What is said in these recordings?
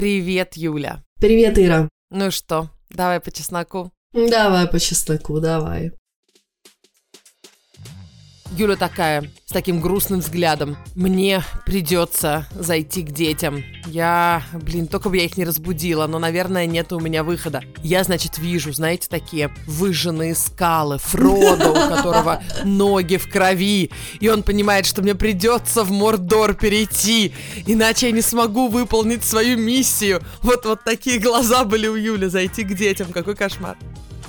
Привет, Юля. Привет, Ира. Ну что, давай по чесноку. Давай по чесноку, давай. Юля такая, с таким грустным взглядом. Мне придется зайти к детям. Я, блин, только бы я их не разбудила, но, наверное, нет у меня выхода. Я, значит, вижу, знаете, такие выжженные скалы, Фродо, у которого ноги в крови. И он понимает, что мне придется в Мордор перейти, иначе я не смогу выполнить свою миссию. Вот, вот такие глаза были у Юли, зайти к детям. Какой кошмар.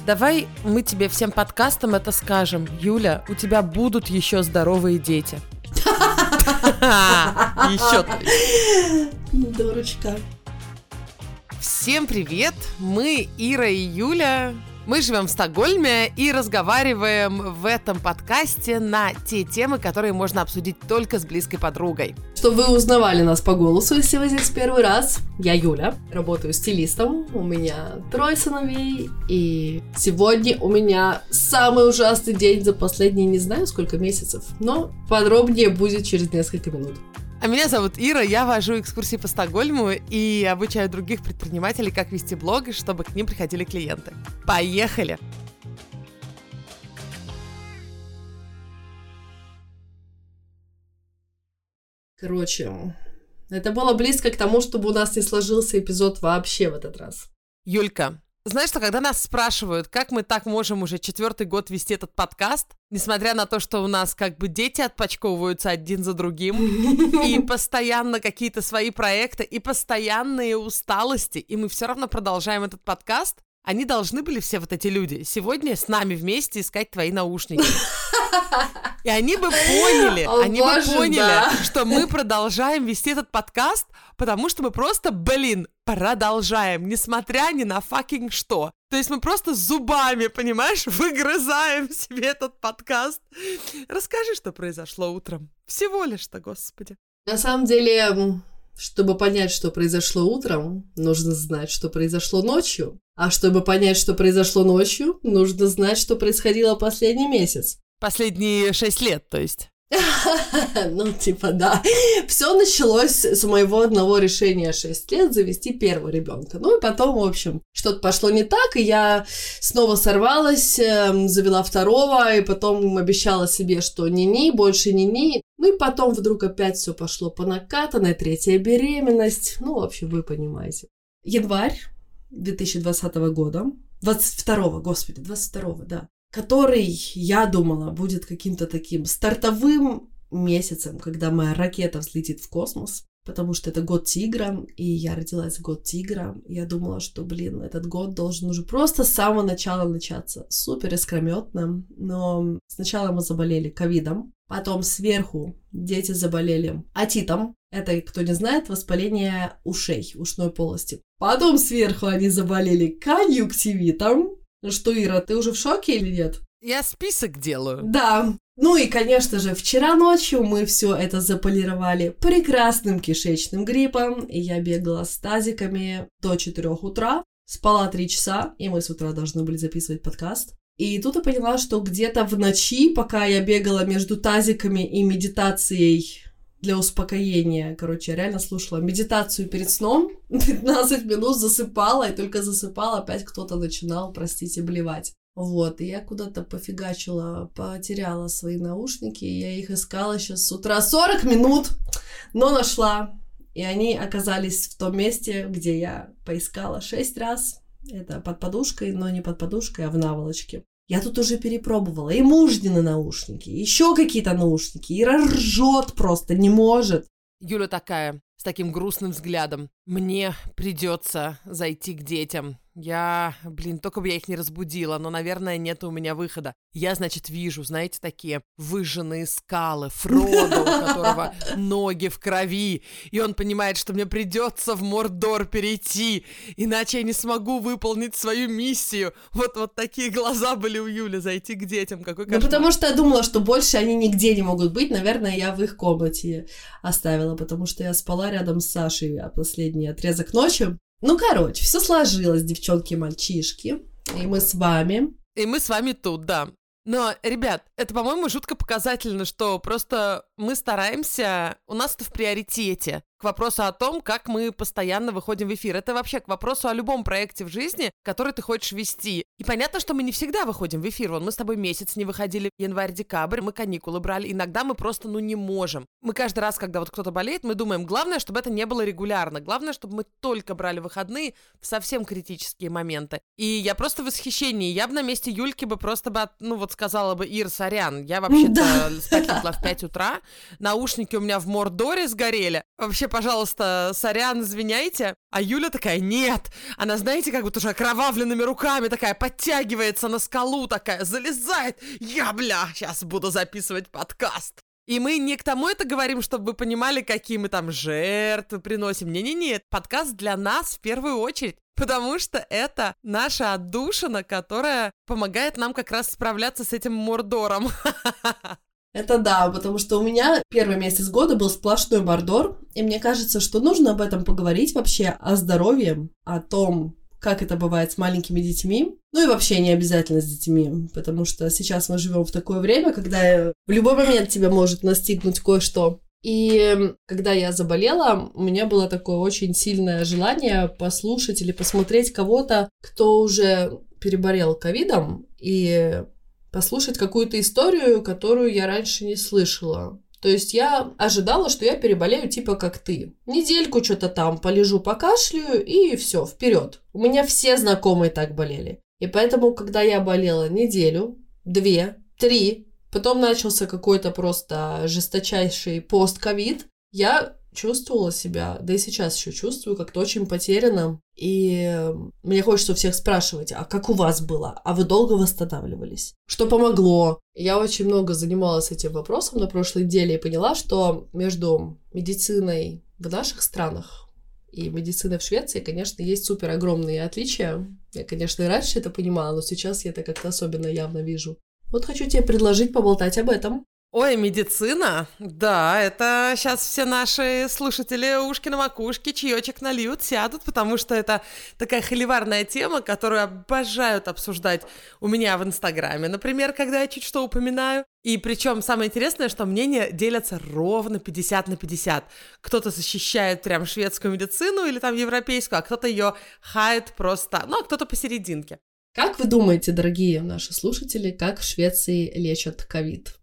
Давай мы тебе всем подкастам это скажем. Юля, у тебя будут еще здоровые дети. Еще Дурочка. Всем привет! Мы Ира и Юля. Мы живем в Стокгольме и разговариваем в этом подкасте на те темы, которые можно обсудить только с близкой подругой. Чтобы вы узнавали нас по голосу, если вы здесь первый раз, я Юля, работаю стилистом, у меня трое сыновей, и сегодня у меня самый ужасный день за последние не знаю сколько месяцев, но подробнее будет через несколько минут. А меня зовут Ира, я вожу экскурсии по Стокгольму и обучаю других предпринимателей, как вести блог, чтобы к ним приходили клиенты. Поехали! Короче, это было близко к тому, чтобы у нас не сложился эпизод вообще в этот раз. Юлька, знаешь, что когда нас спрашивают, как мы так можем уже четвертый год вести этот подкаст, несмотря на то, что у нас как бы дети отпочковываются один за другим, и постоянно какие-то свои проекты, и постоянные усталости, и мы все равно продолжаем этот подкаст, они должны были все вот эти люди сегодня с нами вместе искать твои наушники. И они бы поняли, О, они боже, бы поняли, да. что мы продолжаем вести этот подкаст, потому что мы просто, блин, продолжаем, несмотря ни на fucking что. То есть мы просто зубами, понимаешь, выгрызаем себе этот подкаст. Расскажи, что произошло утром. Всего лишь-то, господи. На самом деле, чтобы понять, что произошло утром, нужно знать, что произошло ночью. А чтобы понять, что произошло ночью, нужно знать, что происходило последний месяц. Последние шесть лет, то есть. Ну, типа, да. Все началось с моего одного решения 6 лет завести первого ребенка. Ну и потом, в общем, что-то пошло не так, и я снова сорвалась, эм, завела второго, и потом обещала себе, что ни-ни, больше ни-ни. Ну и потом вдруг опять все пошло по накатанной, третья беременность. Ну, в общем, вы понимаете. Январь 2020 года, 22 господи, 22 да который, я думала, будет каким-то таким стартовым месяцем, когда моя ракета взлетит в космос, потому что это год тигра, и я родилась в год тигра. Я думала, что, блин, этот год должен уже просто с самого начала начаться. Супер искрометно, но сначала мы заболели ковидом, потом сверху дети заболели атитом, это, кто не знает, воспаление ушей, ушной полости. Потом сверху они заболели конъюнктивитом, ну что, Ира, ты уже в шоке или нет? Я список делаю. Да. Ну и, конечно же, вчера ночью мы все это заполировали прекрасным кишечным гриппом, и я бегала с тазиками до 4 утра, спала 3 часа, и мы с утра должны были записывать подкаст. И тут я поняла, что где-то в ночи, пока я бегала между тазиками и медитацией для успокоения. Короче, я реально слушала медитацию перед сном, 15 минут засыпала, и только засыпала, опять кто-то начинал, простите, блевать. Вот, и я куда-то пофигачила, потеряла свои наушники, я их искала сейчас с утра 40 минут, но нашла. И они оказались в том месте, где я поискала 6 раз. Это под подушкой, но не под подушкой, а в наволочке. Я тут уже перепробовала и мужнины наушники, еще какие-то наушники, и ржет просто, не может. Юля такая, с таким грустным взглядом. Мне придется зайти к детям. Я, блин, только бы я их не разбудила, но, наверное, нет у меня выхода. Я, значит, вижу, знаете, такие выжженные скалы, Фродо, у которого ноги в крови, и он понимает, что мне придется в Мордор перейти, иначе я не смогу выполнить свою миссию. Вот, вот такие глаза были у Юли, зайти к детям, какой кошмар. Ну, потому что я думала, что больше они нигде не могут быть, наверное, я в их комнате оставила, потому что я спала рядом с Сашей а последний отрезок ночи, ну, короче, все сложилось, девчонки и мальчишки. И мы с вами. И мы с вами тут, да. Но, ребят, это, по-моему, жутко показательно, что просто мы стараемся, у нас это в приоритете. К вопросу о том, как мы постоянно выходим в эфир. Это вообще к вопросу о любом проекте в жизни, который ты хочешь вести. И понятно, что мы не всегда выходим в эфир. Вон мы с тобой месяц не выходили, январь-декабрь, мы каникулы брали. Иногда мы просто, ну, не можем. Мы каждый раз, когда вот кто-то болеет, мы думаем, главное, чтобы это не было регулярно. Главное, чтобы мы только брали выходные в совсем критические моменты. И я просто в восхищении. Я бы на месте Юльки бы просто бы, ну, вот сказала бы, Ир, сорян, я вообще-то да. спать легла в 5 утра, наушники у меня в Мордоре сгорели. Вообще, пожалуйста, сорян, извиняйте. А Юля такая, нет. Она, знаете, как вот уже окровавленными руками такая подтягивается на скалу, такая залезает. Я, бля, сейчас буду записывать подкаст. И мы не к тому это говорим, чтобы вы понимали, какие мы там жертвы приносим. Не-не-не, подкаст для нас в первую очередь. Потому что это наша отдушина, которая помогает нам как раз справляться с этим мордором. Это да, потому что у меня первый месяц года был сплошной мордор, и мне кажется, что нужно об этом поговорить вообще, о здоровье, о том, как это бывает с маленькими детьми. Ну и вообще не обязательно с детьми, потому что сейчас мы живем в такое время, когда в любой момент тебя может настигнуть кое-что. И когда я заболела, у меня было такое очень сильное желание послушать или посмотреть кого-то, кто уже переболел ковидом, и послушать какую-то историю, которую я раньше не слышала. То есть я ожидала, что я переболею типа как ты. Недельку что-то там полежу, покашляю и все, вперед. У меня все знакомые так болели. И поэтому, когда я болела неделю, две, три, потом начался какой-то просто жесточайший пост-ковид, я чувствовала себя, да и сейчас еще чувствую, как-то очень потеряно. И мне хочется у всех спрашивать, а как у вас было? А вы долго восстанавливались? Что помогло? Я очень много занималась этим вопросом на прошлой неделе и поняла, что между медициной в наших странах и медициной в Швеции, конечно, есть супер огромные отличия. Я, конечно, и раньше это понимала, но сейчас я это как-то особенно явно вижу. Вот хочу тебе предложить поболтать об этом. Ой, медицина? Да, это сейчас все наши слушатели ушки на макушке, чаечек нальют, сядут, потому что это такая холиварная тема, которую обожают обсуждать у меня в Инстаграме, например, когда я чуть что упоминаю. И причем самое интересное, что мнения делятся ровно 50 на 50. Кто-то защищает прям шведскую медицину или там европейскую, а кто-то ее хает просто, ну, а кто-то посерединке. Как вы думаете, дорогие наши слушатели, как в Швеции лечат ковид?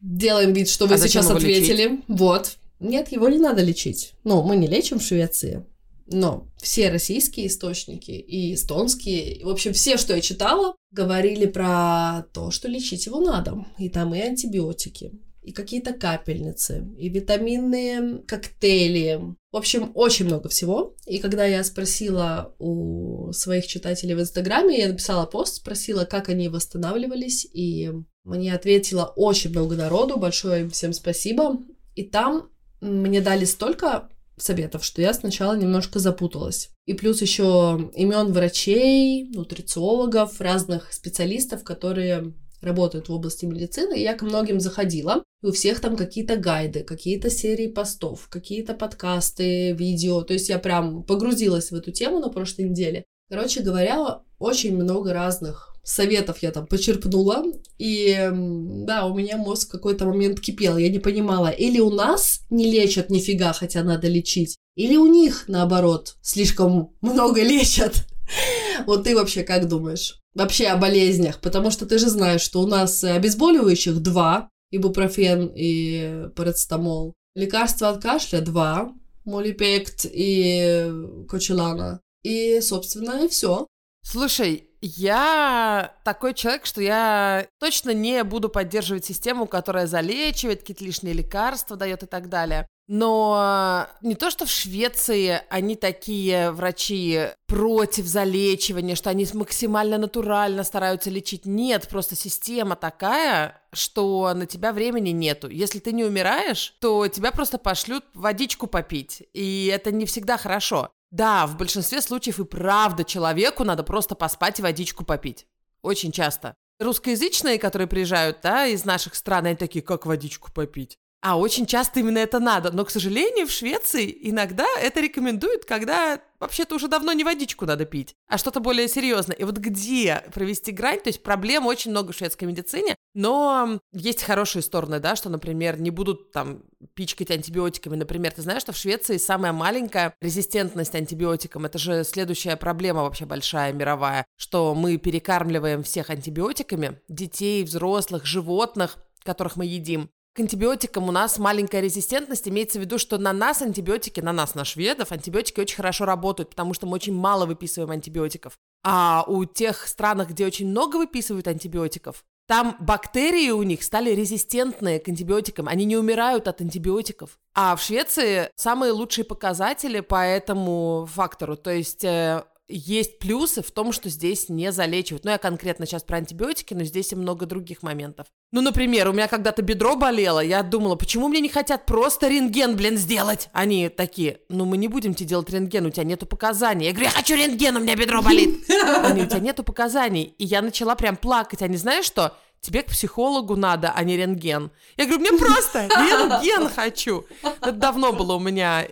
Делаем вид, что вы а сейчас ответили. Лечить? Вот. Нет, его не надо лечить. Ну, мы не лечим в Швеции. Но все российские источники и эстонские, в общем, все, что я читала, говорили про то, что лечить его надо. И там и антибиотики, и какие-то капельницы, и витаминные коктейли. В общем, очень много всего. И когда я спросила у своих читателей в Инстаграме, я написала пост, спросила, как они восстанавливались, и мне ответило очень много народу, большое им всем спасибо. И там мне дали столько советов, что я сначала немножко запуталась. И плюс еще имен врачей, нутрициологов, разных специалистов, которые работают в области медицины, я к многим заходила, и у всех там какие-то гайды, какие-то серии постов, какие-то подкасты, видео, то есть я прям погрузилась в эту тему на прошлой неделе. Короче говоря, очень много разных советов я там почерпнула, и да, у меня мозг в какой-то момент кипел, я не понимала, или у нас не лечат нифига, хотя надо лечить, или у них, наоборот, слишком много лечат. Вот ты вообще как думаешь? Вообще о болезнях, потому что ты же знаешь, что у нас обезболивающих два, ибупрофен и парацетамол. Лекарства от кашля два, молипект и кочелана. И, собственно, и все. Слушай, я такой человек, что я точно не буду поддерживать систему, которая залечивает, какие-то лишние лекарства дает и так далее. Но не то, что в Швеции они такие врачи против залечивания, что они максимально натурально стараются лечить. Нет, просто система такая, что на тебя времени нету. Если ты не умираешь, то тебя просто пошлют водичку попить. И это не всегда хорошо. Да, в большинстве случаев и правда человеку надо просто поспать и водичку попить. Очень часто. Русскоязычные, которые приезжают, да, из наших стран, они такие, как водичку попить? А очень часто именно это надо. Но, к сожалению, в Швеции иногда это рекомендуют, когда вообще-то уже давно не водичку надо пить, а что-то более серьезное. И вот где провести грань, то есть проблем очень много в шведской медицине, Но есть хорошие стороны, да, что, например, не будут там пичкать антибиотиками. Например, ты знаешь, что в Швеции самая маленькая резистентность антибиотикам. Это же следующая проблема вообще большая, мировая, что мы перекармливаем всех антибиотиками, детей, взрослых, животных, которых мы едим. Антибиотикам у нас маленькая резистентность. Имеется в виду, что на нас антибиотики, на нас, на шведов, антибиотики очень хорошо работают, потому что мы очень мало выписываем антибиотиков. А у тех странах, где очень много выписывают антибиотиков, там бактерии у них стали резистентные к антибиотикам, они не умирают от антибиотиков. А в Швеции самые лучшие показатели по этому фактору. То есть э, есть плюсы в том, что здесь не залечивают. Ну, я конкретно сейчас про антибиотики, но здесь и много других моментов. Ну, например, у меня когда-то бедро болело, я думала, почему мне не хотят просто рентген, блин, сделать? Они такие, ну, мы не будем тебе делать рентген, у тебя нету показаний. Я говорю, я хочу рентген, у меня бедро болит. Они, у тебя нету показаний. И я начала прям плакать. Они, знаешь что? Тебе к психологу надо, а не рентген. Я говорю, мне просто рентген хочу. Это давно было у меня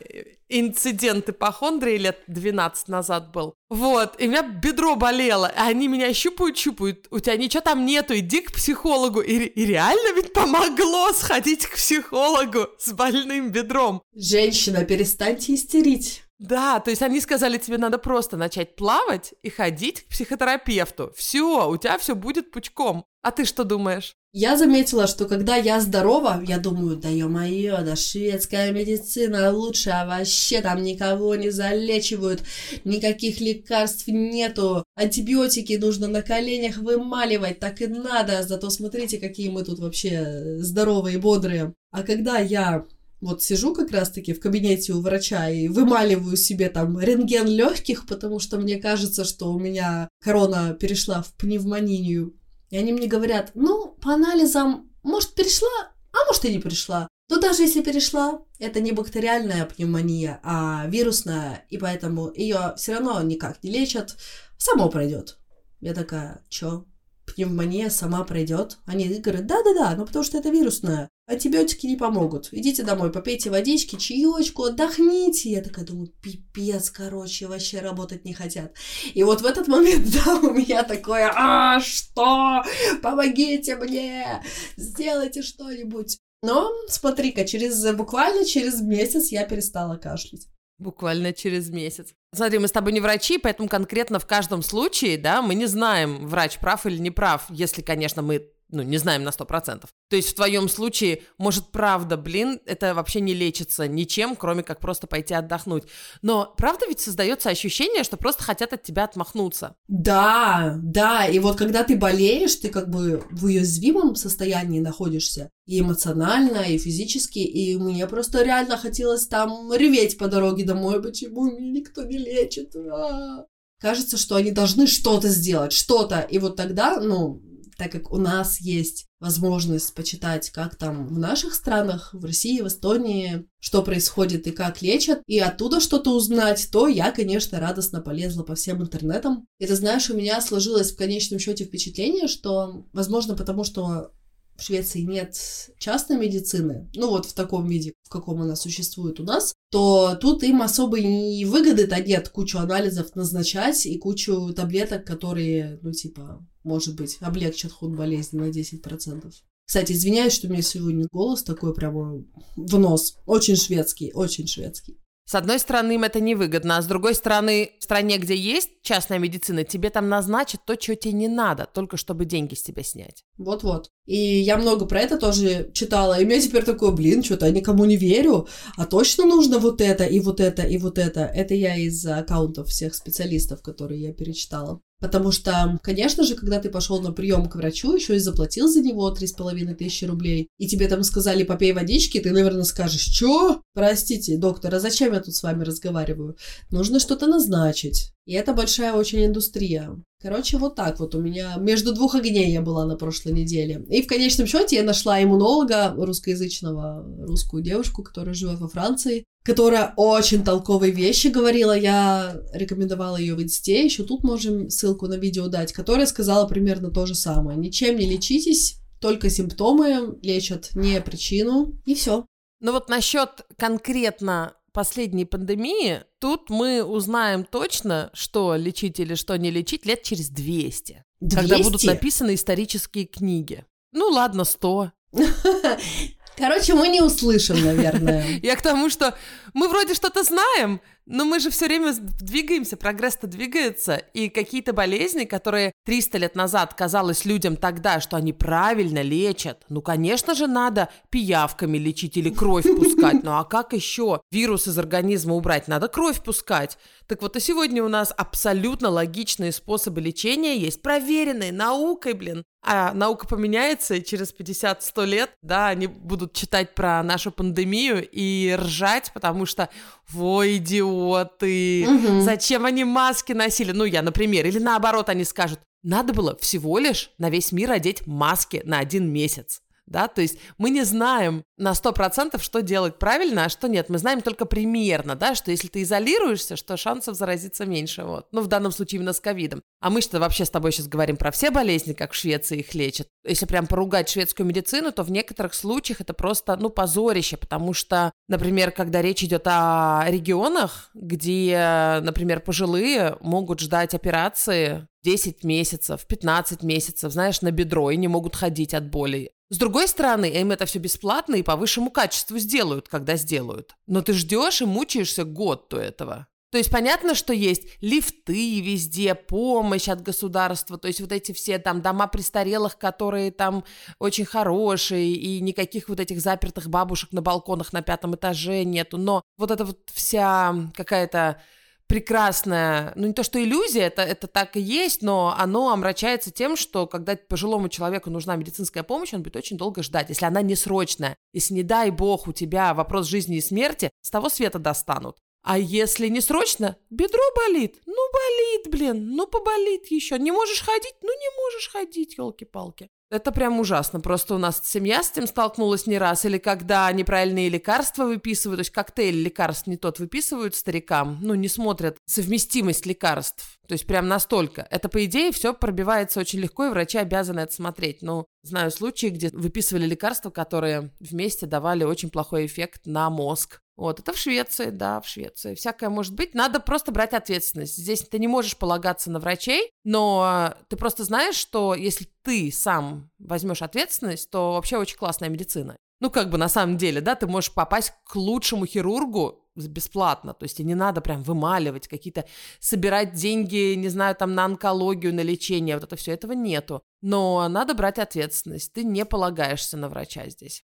инцидент ипохондрии лет 12 назад был. Вот, и у меня бедро болело, и они меня щупают-щупают, у тебя ничего там нету, иди к психологу. И, и реально ведь помогло сходить к психологу с больным бедром. Женщина, перестаньте истерить. Да, то есть они сказали, тебе надо просто начать плавать и ходить к психотерапевту. Все, у тебя все будет пучком. А ты что думаешь? Я заметила, что когда я здорова, я думаю, да ё-моё, да шведская медицина лучше, а вообще там никого не залечивают, никаких лекарств нету, антибиотики нужно на коленях вымаливать, так и надо, зато смотрите, какие мы тут вообще здоровые и бодрые. А когда я вот сижу как раз-таки в кабинете у врача и вымаливаю себе там рентген легких, потому что мне кажется, что у меня корона перешла в пневмонию. И они мне говорят, ну, по анализам, может, перешла, а может и не перешла. Но даже если перешла, это не бактериальная пневмония, а вирусная, и поэтому ее все равно никак не лечат, само пройдет. Я такая, чё? Пневмония сама пройдет? Они говорят, да-да-да, ну потому что это вирусная. Антибиотики не помогут. Идите домой, попейте водички, чаечку, отдохните. Я такая думаю, пипец, короче, вообще работать не хотят. И вот в этот момент, да, у меня такое, а, что? Помогите мне, сделайте что-нибудь. Но смотри-ка, через буквально через месяц я перестала кашлять. Буквально через месяц. Смотри, мы с тобой не врачи, поэтому конкретно в каждом случае, да, мы не знаем, врач прав или не прав, если, конечно, мы ну, не знаем на 100%. То есть в твоем случае, может, правда, блин, это вообще не лечится ничем, кроме как просто пойти отдохнуть. Но правда ведь создается ощущение, что просто хотят от тебя отмахнуться. Да, да, и вот когда ты болеешь, ты как бы в уязвимом состоянии находишься, и эмоционально, и физически, и мне просто реально хотелось там реветь по дороге домой, почему меня никто не лечит. А-а-а. Кажется, что они должны что-то сделать, что-то, и вот тогда, ну, так как у нас есть возможность почитать, как там в наших странах, в России, в Эстонии, что происходит и как лечат, и оттуда что-то узнать, то я, конечно, радостно полезла по всем интернетам. И ты знаешь, у меня сложилось в конечном счете впечатление, что, возможно, потому что в Швеции нет частной медицины, ну вот в таком виде, в каком она существует у нас, то тут им особо и выгоды-то нет кучу анализов назначать и кучу таблеток, которые, ну типа, может быть, облегчат ход болезни на 10%. Кстати, извиняюсь, что у меня сегодня голос такой прямо в нос. Очень шведский, очень шведский. С одной стороны, им это невыгодно, а с другой стороны, в стране, где есть частная медицина, тебе там назначат то, чего тебе не надо, только чтобы деньги с тебя снять. Вот-вот. И я много про это тоже читала, и у меня теперь такое, блин, что-то я никому не верю, а точно нужно вот это, и вот это, и вот это. Это я из аккаунтов всех специалистов, которые я перечитала. Потому что, конечно же, когда ты пошел на прием к врачу, еще и заплатил за него три с половиной тысячи рублей, и тебе там сказали попей водички, ты, наверное, скажешь, что? Простите, доктор, а зачем я тут с вами разговариваю? Нужно что-то назначить. И это большая очень индустрия. Короче, вот так вот у меня между двух огней я была на прошлой неделе. И в конечном счете я нашла иммунолога русскоязычного, русскую девушку, которая живет во Франции, которая очень толковые вещи говорила. Я рекомендовала ее в инсте. Еще тут можем ссылку на видео дать, которая сказала примерно то же самое. Ничем не лечитесь, только симптомы лечат не причину, и все. Ну вот насчет конкретно последней пандемии, тут мы узнаем точно, что лечить или что не лечить лет через 200. 200? Когда будут написаны исторические книги. Ну ладно, 100. Короче, мы не услышим, наверное. Я к тому, что мы вроде что-то знаем, но мы же все время двигаемся, прогресс-то двигается, и какие-то болезни, которые 300 лет назад казалось людям тогда, что они правильно лечат, ну, конечно же, надо пиявками лечить или кровь пускать, ну а как еще вирус из организма убрать? Надо кровь пускать. Так вот, и сегодня у нас абсолютно логичные способы лечения есть, проверенные наукой, блин. А наука поменяется, и через 50-100 лет, да, они будут читать про нашу пандемию и ржать, потому что, во, идиоты, угу. зачем они маски носили? Ну, я, например. Или наоборот, они скажут, надо было всего лишь на весь мир одеть маски на один месяц да, то есть мы не знаем на 100% что делать правильно, а что нет, мы знаем только примерно, да, что если ты изолируешься, что шансов заразиться меньше, вот, ну, в данном случае именно с ковидом. А мы что вообще с тобой сейчас говорим про все болезни, как в Швеции их лечат. Если прям поругать шведскую медицину, то в некоторых случаях это просто, ну, позорище, потому что, например, когда речь идет о регионах, где, например, пожилые могут ждать операции 10 месяцев, 15 месяцев, знаешь, на бедро и не могут ходить от боли. С другой стороны, им это все бесплатно и по высшему качеству сделают, когда сделают. Но ты ждешь и мучаешься год до этого. То есть понятно, что есть лифты везде, помощь от государства, то есть вот эти все там дома престарелых, которые там очень хорошие, и никаких вот этих запертых бабушек на балконах на пятом этаже нету. Но вот эта вот вся какая-то прекрасная, ну не то что иллюзия, это, это так и есть, но оно омрачается тем, что когда пожилому человеку нужна медицинская помощь, он будет очень долго ждать, если она не срочная. Если, не дай бог, у тебя вопрос жизни и смерти, с того света достанут. А если не срочно, бедро болит. Ну, болит, блин, ну, поболит еще. Не можешь ходить? Ну, не можешь ходить, елки-палки. Это прям ужасно. Просто у нас семья с этим столкнулась не раз. Или когда неправильные лекарства выписывают, то есть коктейль лекарств не тот выписывают старикам, ну, не смотрят совместимость лекарств. То есть прям настолько. Это, по идее, все пробивается очень легко, и врачи обязаны это смотреть. Но знаю случаи, где выписывали лекарства, которые вместе давали очень плохой эффект на мозг. Вот, это в Швеции, да, в Швеции. Всякое может быть. Надо просто брать ответственность. Здесь ты не можешь полагаться на врачей, но ты просто знаешь, что если ты сам возьмешь ответственность, то вообще очень классная медицина. Ну, как бы на самом деле, да, ты можешь попасть к лучшему хирургу бесплатно, то есть не надо прям вымаливать какие-то, собирать деньги, не знаю, там на онкологию, на лечение, вот это все, этого нету. Но надо брать ответственность, ты не полагаешься на врача здесь.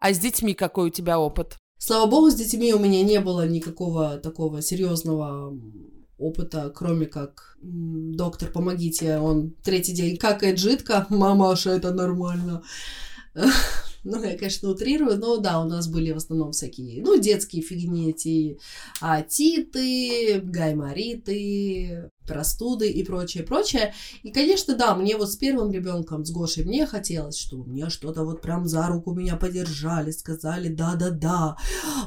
А с детьми какой у тебя опыт? Слава богу, с детьми у меня не было никакого такого серьезного опыта, кроме как доктор, помогите, он третий день какает жидко, мамаша, это нормально. Ну, я, конечно, утрирую, но да, у нас были в основном всякие, ну, детские фигни эти, атиты, гаймориты, простуды и прочее, прочее. И, конечно, да, мне вот с первым ребенком, с Гошей, мне хотелось, чтобы мне что-то вот прям за руку меня подержали, сказали, да-да-да,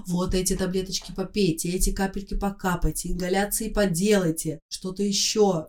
вот эти таблеточки попейте, эти капельки покапайте, ингаляции поделайте, что-то еще.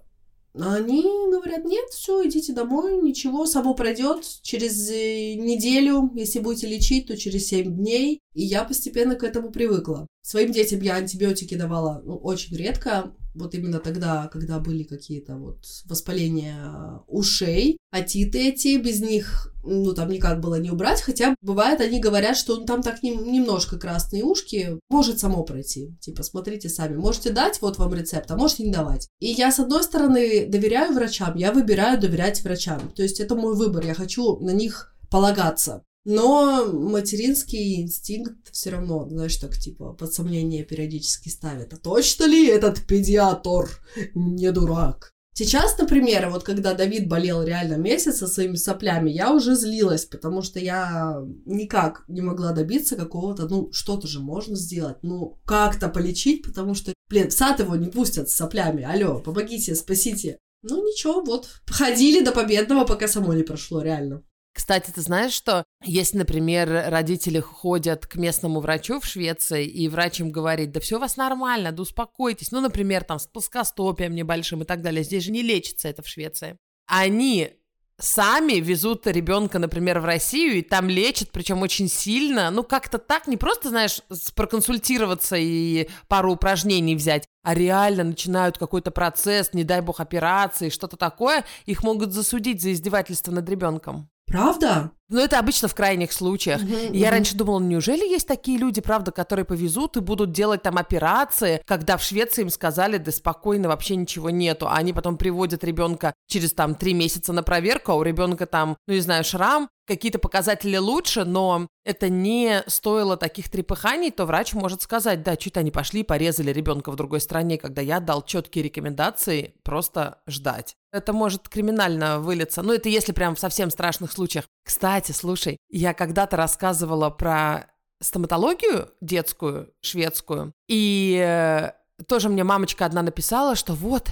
А они говорят, нет, все, идите домой, ничего, само пройдет. Через э, неделю, если будете лечить, то через 7 дней. И я постепенно к этому привыкла. Своим детям я антибиотики давала ну, очень редко, вот именно тогда, когда были какие-то вот воспаления ушей, атиты эти, без них, ну, там никак было не убрать, хотя бывает, они говорят, что ну, там так нем, немножко красные ушки, может само пройти, типа, смотрите сами, можете дать, вот вам рецепт, а можете не давать. И я, с одной стороны, доверяю врачам, я выбираю доверять врачам, то есть это мой выбор, я хочу на них полагаться. Но материнский инстинкт все равно, знаешь, так типа под сомнение периодически ставит. А точно ли этот педиатр не дурак? Сейчас, например, вот когда Давид болел реально месяц со своими соплями, я уже злилась, потому что я никак не могла добиться какого-то, ну, что-то же можно сделать, ну, как-то полечить, потому что, блин, в сад его не пустят с соплями, алло, помогите, спасите. Ну, ничего, вот, ходили до победного, пока само не прошло, реально. Кстати, ты знаешь, что если, например, родители ходят к местному врачу в Швеции, и врач им говорит, да все у вас нормально, да успокойтесь, ну, например, там с плоскостопием небольшим и так далее, здесь же не лечится это в Швеции. Они сами везут ребенка, например, в Россию, и там лечат, причем очень сильно. Ну, как-то так, не просто, знаешь, проконсультироваться и пару упражнений взять, а реально начинают какой-то процесс, не дай бог, операции, что-то такое, их могут засудить за издевательство над ребенком. Правда? Ну, это обычно в крайних случаях. Мгм, Я раньше думала, ну, неужели есть такие люди, правда, которые повезут и будут делать там операции, когда в Швеции им сказали, да спокойно, вообще ничего нету. А они потом приводят ребенка через там три месяца на проверку, а у ребенка там, ну, не знаю, шрам, какие-то показатели лучше, но это не стоило таких трепыханий, то врач может сказать, да, чуть они пошли и порезали ребенка в другой стране, когда я дал четкие рекомендации, просто ждать. Это может криминально вылиться. Ну, это если прям в совсем страшных случаях. Кстати, слушай, я когда-то рассказывала про стоматологию детскую, шведскую, и э, тоже мне мамочка одна написала, что вот,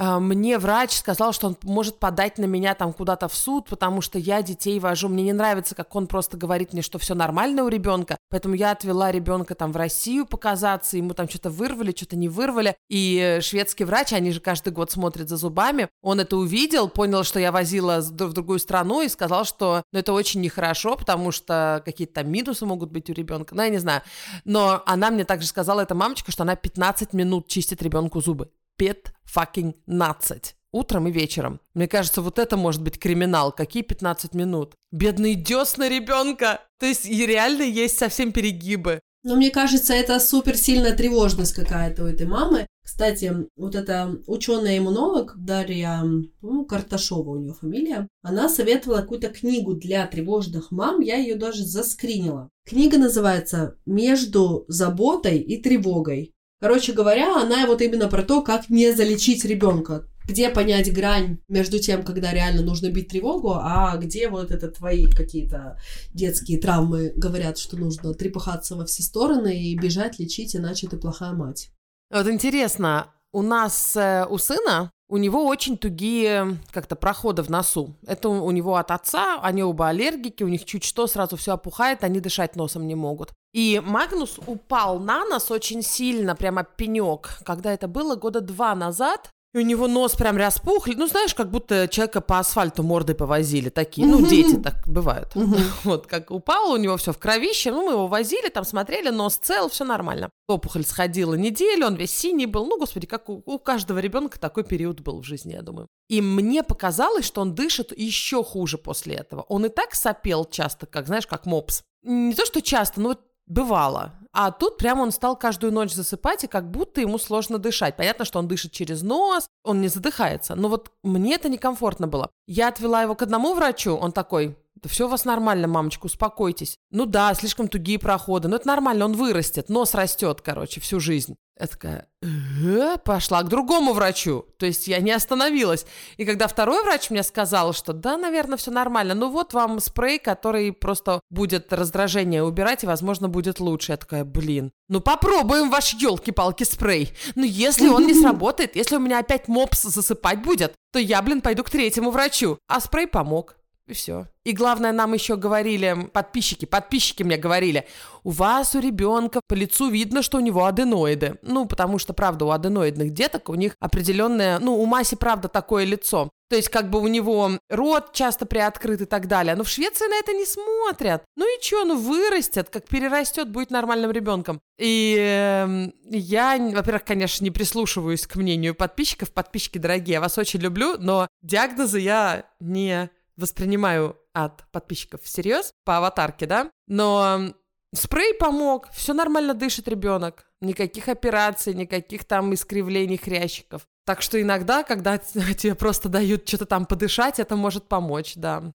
мне врач сказал, что он может подать на меня там куда-то в суд, потому что я детей вожу. Мне не нравится, как он просто говорит мне, что все нормально у ребенка. Поэтому я отвела ребенка там в Россию показаться, ему там что-то вырвали, что-то не вырвали. И э, шведский врач, они же каждый год смотрят за зубами, он это увидел, понял, что я возила в другую страну и сказал, что ну, это очень нехорошо, потому что какие-то там минусы могут быть у ребенка. Ну, я не знаю. Но она мне также сказала, эта мамочка, что она 15 минут чистит ребенку зубы. 5 fucking 15. Утром и вечером. Мне кажется, вот это может быть криминал. Какие 15 минут? Бедный десна ребенка. То есть реально есть совсем перегибы. Но мне кажется, это супер сильная тревожность какая-то у этой мамы. Кстати, вот эта ученая-иммунолог Дарья ну, Карташова у нее фамилия, она советовала какую-то книгу для тревожных мам, я ее даже заскринила. Книга называется «Между заботой и тревогой». Короче говоря, она вот именно про то, как не залечить ребенка. Где понять грань между тем, когда реально нужно бить тревогу, а где вот это твои какие-то детские травмы говорят, что нужно трепыхаться во все стороны и бежать лечить, иначе ты плохая мать. Вот интересно, у нас, э, у сына, у него очень тугие как-то проходы в носу. Это у него от отца, они оба аллергики, у них чуть что сразу все опухает, они дышать носом не могут. И Магнус упал на нос очень сильно, прямо пенек, когда это было года два назад. И у него нос прям распухли. Ну, знаешь, как будто человека по асфальту мордой повозили. Такие, ну, дети так бывают. Вот, как упал, у него все в кровище. Ну, мы его возили, там смотрели, нос цел, все нормально. Опухоль сходила неделю, он весь синий был. Ну, господи, как у, у каждого ребенка такой период был в жизни, я думаю. И мне показалось, что он дышит еще хуже после этого. Он и так сопел часто, как, знаешь, как мопс. Не то, что часто, но вот бывало. А тут прямо он стал каждую ночь засыпать, и как будто ему сложно дышать. Понятно, что он дышит через нос, он не задыхается. Но вот мне это некомфортно было. Я отвела его к одному врачу, он такой, да все у вас нормально, мамочка, успокойтесь. Ну да, слишком тугие проходы, но это нормально, он вырастет, нос растет, короче, всю жизнь. Я такая, «Э?» пошла к другому врачу. То есть я не остановилась. И когда второй врач мне сказал, что да, наверное, все нормально, ну вот вам спрей, который просто будет раздражение убирать и, возможно, будет лучше. Я такая, блин, ну попробуем ваш елки-палки спрей. Ну если он не сработает, если у меня опять мопс засыпать будет, то я, блин, пойду к третьему врачу. А спрей помог. И все. И главное, нам еще говорили, подписчики, подписчики мне говорили, у вас, у ребенка по лицу видно, что у него аденоиды. Ну, потому что, правда, у аденоидных деток у них определенное, ну, у Маси, правда, такое лицо. То есть, как бы у него рот часто приоткрыт и так далее. Но в Швеции на это не смотрят. Ну и что, ну вырастет, как перерастет, будет нормальным ребенком. И эм, я, во-первых, конечно, не прислушиваюсь к мнению подписчиков. Подписчики дорогие, я вас очень люблю, но диагнозы я не воспринимаю от подписчиков всерьез по аватарке, да, но спрей помог, все нормально дышит ребенок, никаких операций, никаких там искривлений хрящиков. Так что иногда, когда тебе просто дают что-то там подышать, это может помочь, да.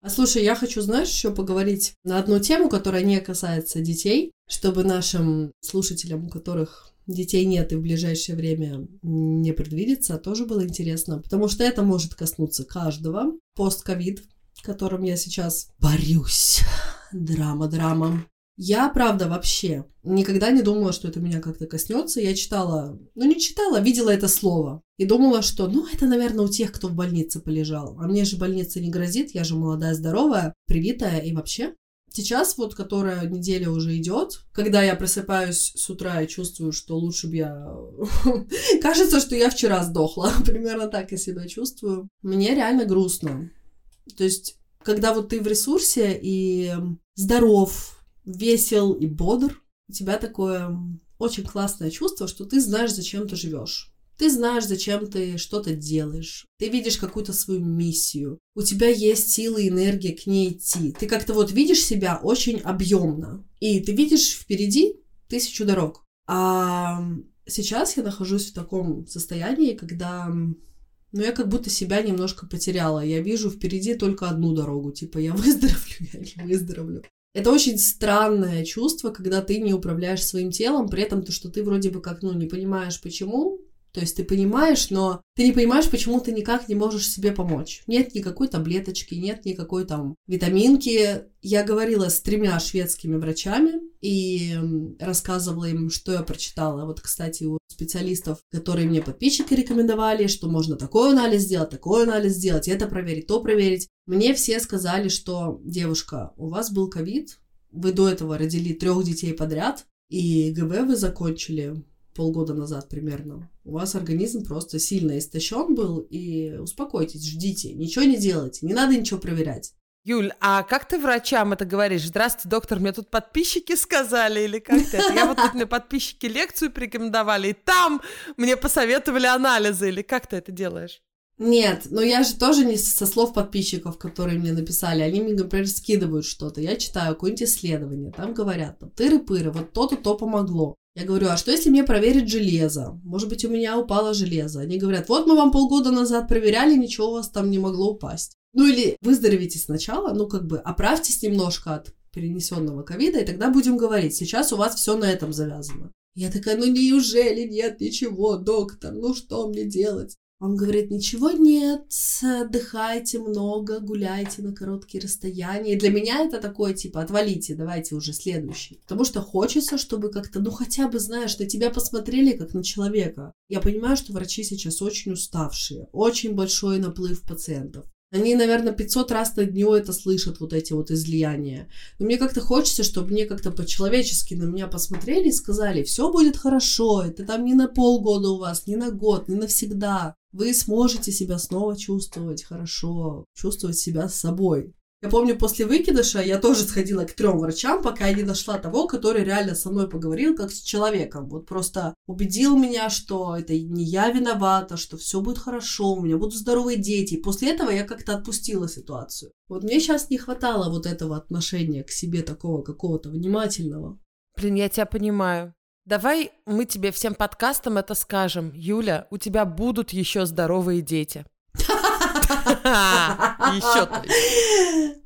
А слушай, я хочу, знаешь, еще поговорить на одну тему, которая не касается детей, чтобы нашим слушателям, у которых детей нет и в ближайшее время не предвидится, тоже было интересно, потому что это может коснуться каждого. Постковид, которым я сейчас борюсь. Драма-драма. Я, правда, вообще никогда не думала, что это меня как-то коснется. Я читала, ну не читала, видела это слово. И думала, что, ну, это, наверное, у тех, кто в больнице полежал. А мне же больница не грозит, я же молодая, здоровая, привитая и вообще. Сейчас вот, которая неделя уже идет, когда я просыпаюсь с утра и чувствую, что лучше бы я... Кажется, что я вчера сдохла. Примерно так я себя чувствую. Мне реально грустно. То есть, когда вот ты в ресурсе и здоров, весел и бодр, у тебя такое очень классное чувство, что ты знаешь, зачем ты живешь. Ты знаешь, зачем ты что-то делаешь. Ты видишь какую-то свою миссию. У тебя есть силы и энергия к ней идти. Ты как-то вот видишь себя очень объемно. И ты видишь впереди тысячу дорог. А сейчас я нахожусь в таком состоянии, когда ну, я как будто себя немножко потеряла. Я вижу впереди только одну дорогу. Типа, я выздоровлю, я не выздоровлю. Это очень странное чувство, когда ты не управляешь своим телом, при этом то, что ты вроде бы как, ну, не понимаешь, почему, то есть ты понимаешь, но ты не понимаешь, почему ты никак не можешь себе помочь. Нет никакой таблеточки, нет никакой там витаминки. Я говорила с тремя шведскими врачами и рассказывала им, что я прочитала. Вот, кстати, у специалистов, которые мне подписчики рекомендовали, что можно такой анализ сделать, такой анализ сделать, это проверить, то проверить. Мне все сказали, что, девушка, у вас был ковид, вы до этого родили трех детей подряд, и ГВ вы закончили полгода назад примерно, у вас организм просто сильно истощен был, и успокойтесь, ждите, ничего не делайте, не надо ничего проверять. Юль, а как ты врачам это говоришь? Здравствуйте, доктор, мне тут подписчики сказали, или как это? Я вот тут мне подписчики лекцию порекомендовали, и там мне посоветовали анализы, или как ты это делаешь? Нет, но я же тоже не со слов подписчиков, которые мне написали. Они мне, например, скидывают что-то. Я читаю какое-нибудь исследование. Там говорят, там, тыры-пыры, вот то-то, то помогло. Я говорю, а что если мне проверить железо? Может быть, у меня упало железо. Они говорят, вот мы вам полгода назад проверяли, ничего у вас там не могло упасть. Ну или выздоровите сначала, ну как бы оправьтесь немножко от перенесенного ковида, и тогда будем говорить, сейчас у вас все на этом завязано. Я такая, ну неужели нет ничего, доктор, ну что мне делать? Он говорит, ничего нет, отдыхайте много, гуляйте на короткие расстояния. И для меня это такое, типа, отвалите, давайте уже следующий. Потому что хочется, чтобы как-то, ну хотя бы, знаешь, на тебя посмотрели как на человека. Я понимаю, что врачи сейчас очень уставшие, очень большой наплыв пациентов. Они, наверное, 500 раз на дню это слышат, вот эти вот излияния. Но мне как-то хочется, чтобы мне как-то по-человечески на меня посмотрели и сказали, все будет хорошо, это там не на полгода у вас, не на год, не навсегда. Вы сможете себя снова чувствовать хорошо, чувствовать себя с собой. Я помню, после выкидыша я тоже сходила к трем врачам, пока я не нашла того, который реально со мной поговорил как с человеком. Вот просто убедил меня, что это не я виновата, что все будет хорошо, у меня будут здоровые дети. И после этого я как-то отпустила ситуацию. Вот мне сейчас не хватало вот этого отношения к себе такого какого-то внимательного. Блин, я тебя понимаю. Давай мы тебе всем подкастам это скажем. Юля, у тебя будут еще здоровые дети. Еще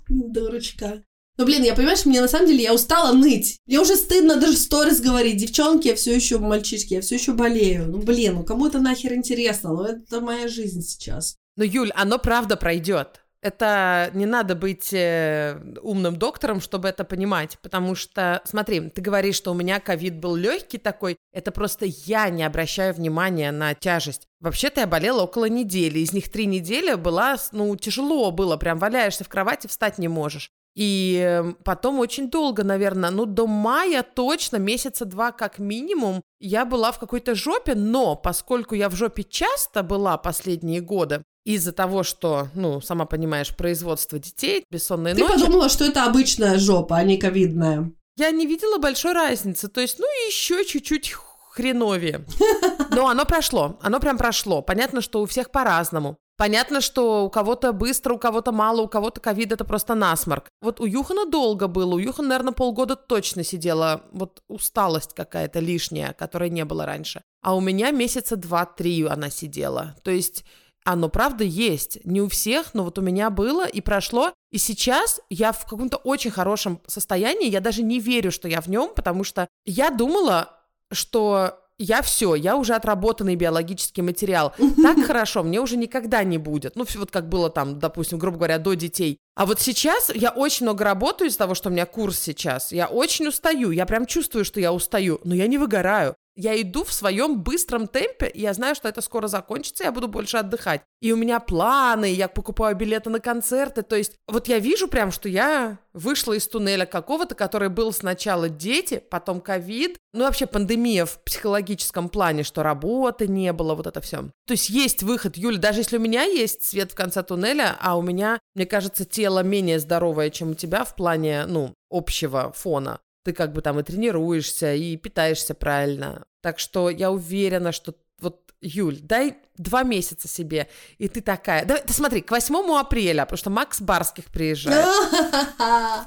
Дурочка. Ну, блин, я, понимаешь, мне на самом деле, я устала ныть. Мне уже стыдно даже сторис говорить. Девчонки, я все еще мальчишки, я все еще болею. Ну, блин, ну кому это нахер интересно? Ну, это моя жизнь сейчас. Ну, Юль, оно правда пройдет. Это не надо быть э, умным доктором, чтобы это понимать, потому что, смотри, ты говоришь, что у меня ковид был легкий такой, это просто я не обращаю внимания на тяжесть. Вообще-то я болела около недели, из них три недели была, ну, тяжело было, прям валяешься в кровати, встать не можешь. И эм, потом очень долго, наверное, ну, до мая точно, месяца два как минимум, я была в какой-то жопе, но поскольку я в жопе часто была последние годы, из-за того, что, ну, сама понимаешь, производство детей, бессонные Ты ночи... Ты подумала, что это обычная жопа, а не ковидная. Я не видела большой разницы. То есть, ну, еще чуть-чуть хреновее. Но оно прошло. Оно прям прошло. Понятно, что у всех по-разному. Понятно, что у кого-то быстро, у кого-то мало, у кого-то ковид это просто насморк. Вот у Юхана долго было. У Юхана, наверное, полгода точно сидела вот усталость какая-то лишняя, которой не было раньше. А у меня месяца два-три она сидела. То есть оно правда есть. Не у всех, но вот у меня было и прошло. И сейчас я в каком-то очень хорошем состоянии. Я даже не верю, что я в нем, потому что я думала, что я все, я уже отработанный биологический материал. Так хорошо, мне уже никогда не будет. Ну, вот как было там, допустим, грубо говоря, до детей. А вот сейчас я очень много работаю из-за того, что у меня курс сейчас. Я очень устаю, я прям чувствую, что я устаю, но я не выгораю. Я иду в своем быстром темпе, и я знаю, что это скоро закончится, я буду больше отдыхать. И у меня планы, я покупаю билеты на концерты. То есть вот я вижу прям, что я вышла из туннеля какого-то, который был сначала дети, потом ковид, ну вообще пандемия в психологическом плане, что работы не было, вот это все. То есть есть выход, Юля, даже если у меня есть свет в конце туннеля, а у меня, мне кажется, тело менее здоровое, чем у тебя в плане, ну, общего фона, ты как бы там и тренируешься, и питаешься правильно. Так что я уверена, что вот, Юль, дай два месяца себе, и ты такая... Давай, ты смотри, к 8 апреля, потому что Макс Барских приезжает.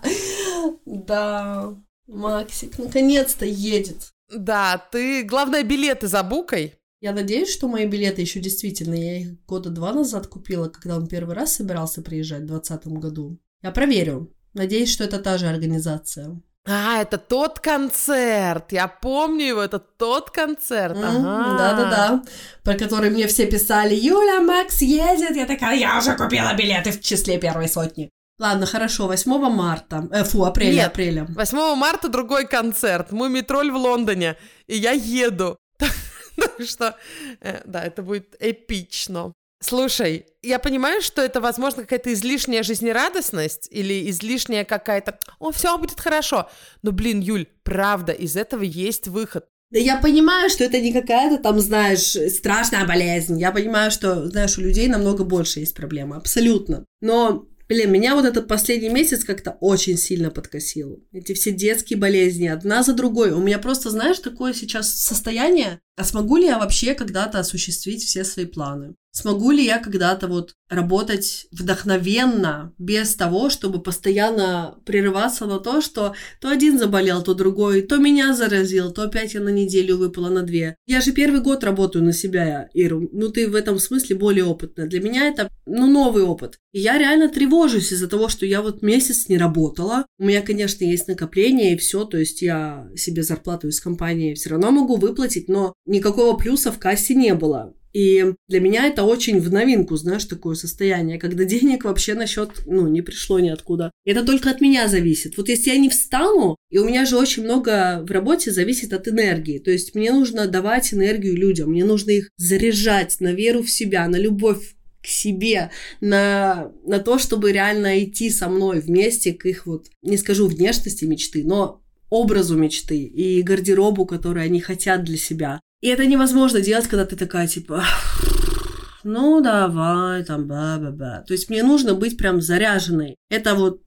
Да, Максик наконец-то едет. Да, ты, главное, билеты забукай. Я надеюсь, что мои билеты еще действительно, я их года два назад купила, когда он первый раз собирался приезжать в 2020 году. Я проверю. Надеюсь, что это та же организация. А, это тот концерт. Я помню его, это тот концерт. Ага. Да-да-да. Про который мне все писали, Юля, Макс едет. Я такая, я уже купила билеты в числе первой сотни. Ладно, хорошо, 8 марта. Э, фу, апреля, Нет, апреля. 8 марта другой концерт. Мумитроль в Лондоне. И я еду. Так что, э, да, это будет эпично. Слушай, я понимаю, что это, возможно, какая-то излишняя жизнерадостность или излишняя какая-то «О, все будет хорошо». Но, блин, Юль, правда, из этого есть выход. Да я понимаю, что это не какая-то там, знаешь, страшная болезнь. Я понимаю, что, знаешь, у людей намного больше есть проблемы. Абсолютно. Но Блин, меня вот этот последний месяц как-то очень сильно подкосил. Эти все детские болезни, одна за другой. У меня просто, знаешь, такое сейчас состояние, а смогу ли я вообще когда-то осуществить все свои планы? Смогу ли я когда-то вот работать вдохновенно, без того, чтобы постоянно прерываться на то, что то один заболел, то другой, то меня заразил, то опять я на неделю выпала на две. Я же первый год работаю на себя, Иру. Ну, ты в этом смысле более опытная. Для меня это, ну, новый опыт. И я реально тревожусь из-за того, что я вот месяц не работала. У меня, конечно, есть накопление и все, то есть я себе зарплату из компании все равно могу выплатить, но никакого плюса в кассе не было. И для меня это очень в новинку, знаешь, такое состояние, когда денег вообще на счет, ну, не пришло ниоткуда. Это только от меня зависит. Вот если я не встану, и у меня же очень много в работе зависит от энергии, то есть мне нужно давать энергию людям, мне нужно их заряжать на веру в себя, на любовь к себе, на, на то, чтобы реально идти со мной вместе к их вот, не скажу внешности мечты, но образу мечты и гардеробу, который они хотят для себя. И это невозможно делать, когда ты такая, типа, ну давай, там, ба-ба-ба. То есть мне нужно быть прям заряженной. Это вот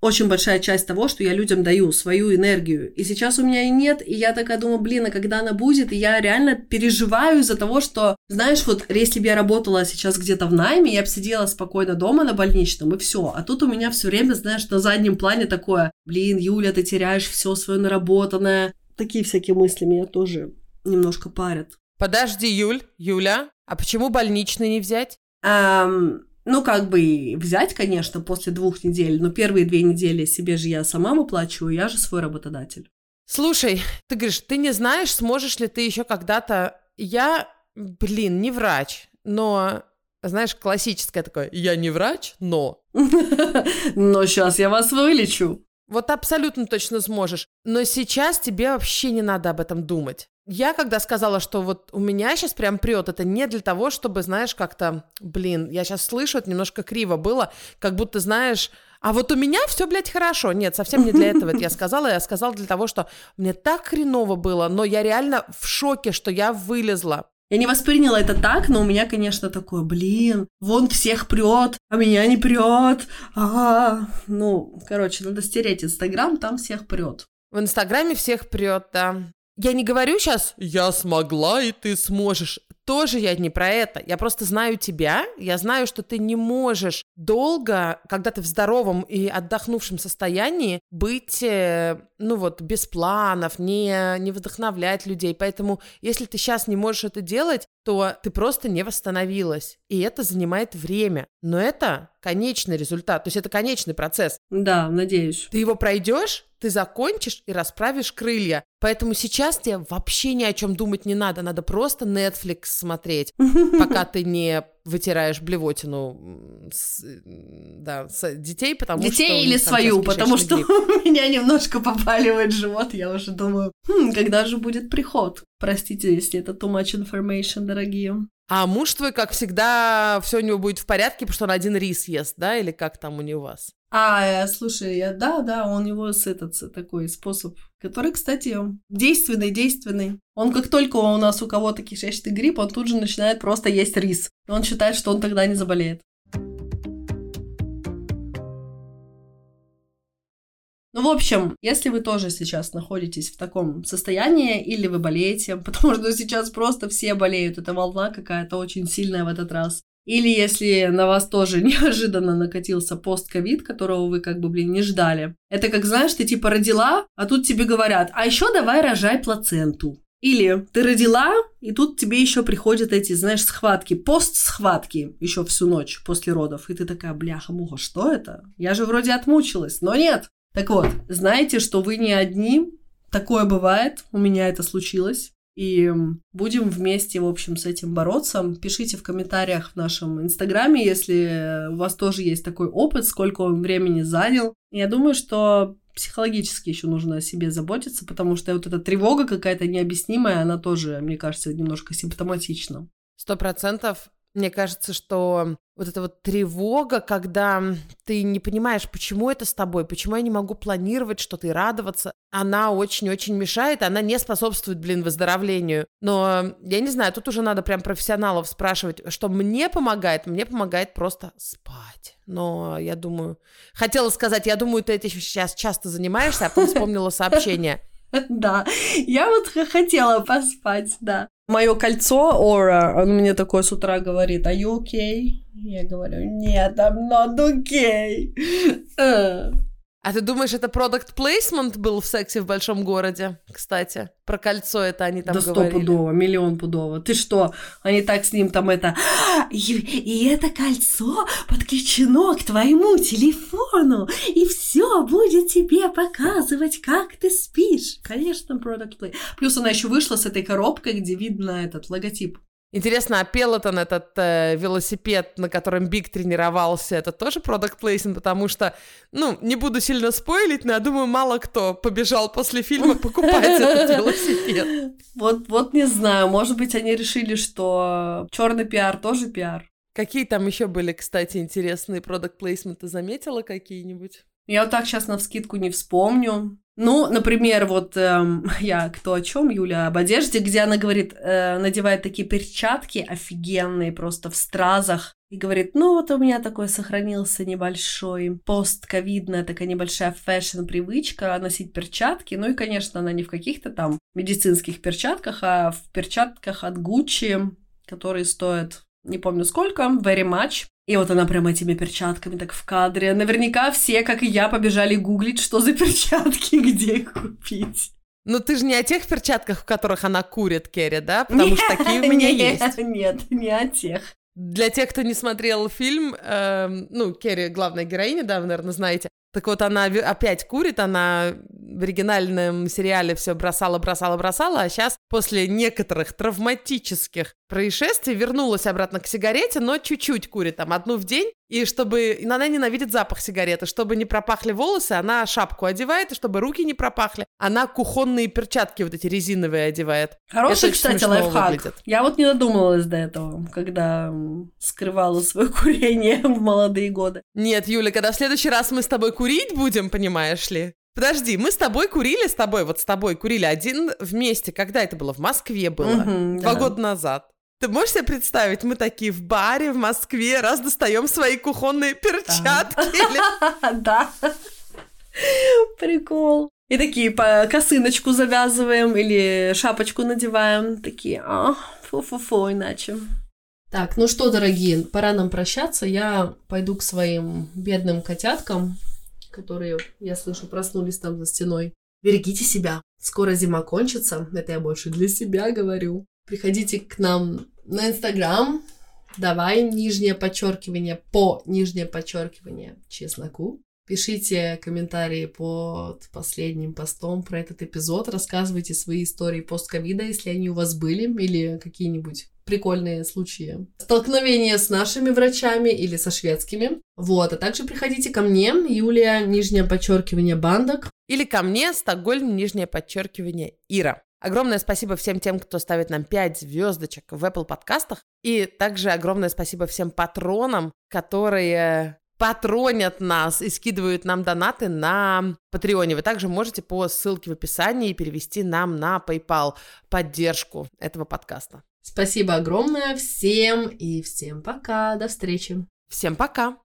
очень большая часть того, что я людям даю, свою энергию. И сейчас у меня и нет, и я такая думаю, блин, а когда она будет, и я реально переживаю из-за того, что, знаешь, вот если бы я работала сейчас где-то в найме, я бы сидела спокойно дома на больничном, и все. А тут у меня все время, знаешь, на заднем плане такое, блин, Юля, ты теряешь все свое наработанное. Такие всякие мысли меня тоже немножко парят. Подожди, Юль, Юля, а почему больничный не взять? Эм, ну, как бы взять, конечно, после двух недель, но первые две недели себе же я сама выплачиваю, я же свой работодатель. Слушай, ты говоришь, ты не знаешь, сможешь ли ты еще когда-то... Я, блин, не врач, но, знаешь, классическое такое, я не врач, но... Но сейчас я вас вылечу. Вот абсолютно точно сможешь. Но сейчас тебе вообще не надо об этом думать. Я когда сказала, что вот у меня сейчас прям прет, это не для того, чтобы, знаешь, как-то, блин, я сейчас слышу, это немножко криво было, как будто, знаешь, а вот у меня все, блядь, хорошо. Нет, совсем не для этого это я сказала. Я сказала для того, что мне так хреново было, но я реально в шоке, что я вылезла. Я не восприняла это так, но у меня, конечно, такое, блин, вон всех прет, а меня не прет. А, ну, короче, надо стереть Инстаграм, там всех прет. В Инстаграме всех прет, да. Я не говорю сейчас «я смогла, и ты сможешь». Тоже я не про это. Я просто знаю тебя. Я знаю, что ты не можешь долго, когда ты в здоровом и отдохнувшем состоянии, быть, э, ну вот, без планов, не, не вдохновлять людей. Поэтому, если ты сейчас не можешь это делать, то ты просто не восстановилась. И это занимает время. Но это конечный результат. То есть это конечный процесс. Да, надеюсь. Ты его пройдешь, ты закончишь и расправишь крылья. Поэтому сейчас тебе вообще ни о чем думать не надо. Надо просто Netflix смотреть, пока ты не вытираешь блевотину с, да, с детей, потому детей что... Детей или свою, потому что грипп. у меня немножко попаливает живот, я уже думаю, хм, когда же будет приход? Простите, если это too much information, дорогие. А муж твой, как всегда, все у него будет в порядке, потому что он один рис ест, да, или как там у него у вас? А, слушай, я, да, да, он его с этот такой способ, который, кстати, действенный, действенный. Он как только у нас у кого-то кишечный грипп, он тут же начинает просто есть рис. Он считает, что он тогда не заболеет. Ну, в общем, если вы тоже сейчас находитесь в таком состоянии, или вы болеете, потому что сейчас просто все болеют, это волна какая-то очень сильная в этот раз. Или если на вас тоже неожиданно накатился пост-ковид, которого вы как бы, блин, не ждали. Это как, знаешь, ты типа родила, а тут тебе говорят, а еще давай рожай плаценту. Или ты родила, и тут тебе еще приходят эти, знаешь, схватки, пост-схватки еще всю ночь после родов. И ты такая, бляха-муха, что это? Я же вроде отмучилась, но нет. Так вот, знаете, что вы не одни, такое бывает, у меня это случилось. И будем вместе, в общем, с этим бороться. Пишите в комментариях в нашем инстаграме, если у вас тоже есть такой опыт, сколько он времени занял. Я думаю, что психологически еще нужно о себе заботиться, потому что вот эта тревога какая-то необъяснимая, она тоже, мне кажется, немножко симптоматична. Сто процентов мне кажется, что вот эта вот тревога, когда ты не понимаешь, почему это с тобой, почему я не могу планировать что-то и радоваться, она очень-очень мешает, она не способствует, блин, выздоровлению. Но я не знаю, тут уже надо прям профессионалов спрашивать, что мне помогает. Мне помогает просто спать. Но я думаю... Хотела сказать, я думаю, ты этим сейчас часто занимаешься, а потом вспомнила сообщение. Да, я вот хотела поспать, да. Мое кольцо, Ора, он мне такое с утра говорит, are you okay? Я говорю, нет, I'm not okay. А ты думаешь, это продукт плейсмент был в сексе в большом городе, кстати? Про кольцо это они там да говорили. Да пудово, миллион пудово. Ты что? Они так с ним там это... И, и это кольцо подключено к твоему телефону, и все будет тебе показывать, как ты спишь. Конечно, продукт плей. Плюс она еще вышла с этой коробкой, где видно этот логотип Интересно, а Пелотон, этот э, велосипед, на котором Биг тренировался, это тоже product placing, потому что, ну, не буду сильно спойлить, но я думаю, мало кто побежал после фильма покупать этот велосипед. Вот, вот не знаю, может быть, они решили, что черный пиар тоже пиар. Какие там еще были, кстати, интересные product placement ы? Заметила какие-нибудь? Я вот так сейчас на вскидку не вспомню. Ну, например, вот эм, я кто о чем, Юля, об одежде, где она говорит, э, надевает такие перчатки офигенные, просто в стразах, и говорит, ну вот у меня такой сохранился небольшой постковидная такая небольшая fashion -привычка носить перчатки. Ну и, конечно, она не в каких-то там медицинских перчатках, а в перчатках от Gucci, которые стоят не помню сколько, very much. И вот она прям этими перчатками так в кадре. Наверняка все, как и я, побежали гуглить, что за перчатки, где их купить. Ну ты же не о тех перчатках, в которых она курит, Керри, да? Потому что такие у меня нет, есть. Нет, не о тех. Для тех, кто не смотрел фильм, э, ну, Керри главная героиня, да, вы, наверное, знаете. Так вот, она опять курит, она в оригинальном сериале все бросала, бросала, бросала, а сейчас после некоторых травматических происшествий вернулась обратно к сигарете, но чуть-чуть курит, там, одну в день, и чтобы... И она ненавидит запах сигареты. Чтобы не пропахли волосы, она шапку одевает, и чтобы руки не пропахли, она кухонные перчатки вот эти резиновые одевает. Хороший, кстати, лайфхак. Выглядит. Я вот не додумалась до этого, когда скрывала свое курение в молодые годы. Нет, Юля, когда в следующий раз мы с тобой курить будем, понимаешь ли, Подожди, мы с тобой курили с тобой, вот с тобой курили один вместе. Когда это было? В Москве было. Угу, Два да. года назад. Ты можешь себе представить, мы такие в баре в Москве, раз достаем свои кухонные перчатки. Да. Прикол. И такие по косыночку завязываем или шапочку надеваем. Такие, а, фу-фу-фу, иначе. Так, ну что, дорогие, пора нам прощаться. Я пойду к своим бедным котяткам, которые, я слышу, проснулись там за стеной. Берегите себя. Скоро зима кончится. Это я больше для себя говорю. Приходите к нам на Инстаграм. Давай нижнее подчеркивание по нижнее подчеркивание чесноку. Пишите комментарии под последним постом про этот эпизод. Рассказывайте свои истории постковида, если они у вас были, или какие-нибудь прикольные случаи столкновения с нашими врачами или со шведскими. Вот, а также приходите ко мне, Юлия, нижнее подчеркивание, Бандок. Или ко мне, Стокгольм, нижнее подчеркивание, Ира. Огромное спасибо всем тем, кто ставит нам 5 звездочек в Apple подкастах. И также огромное спасибо всем патронам, которые патронят нас и скидывают нам донаты на Патреоне. Вы также можете по ссылке в описании перевести нам на PayPal поддержку этого подкаста. Спасибо огромное всем и всем пока. До встречи. Всем пока.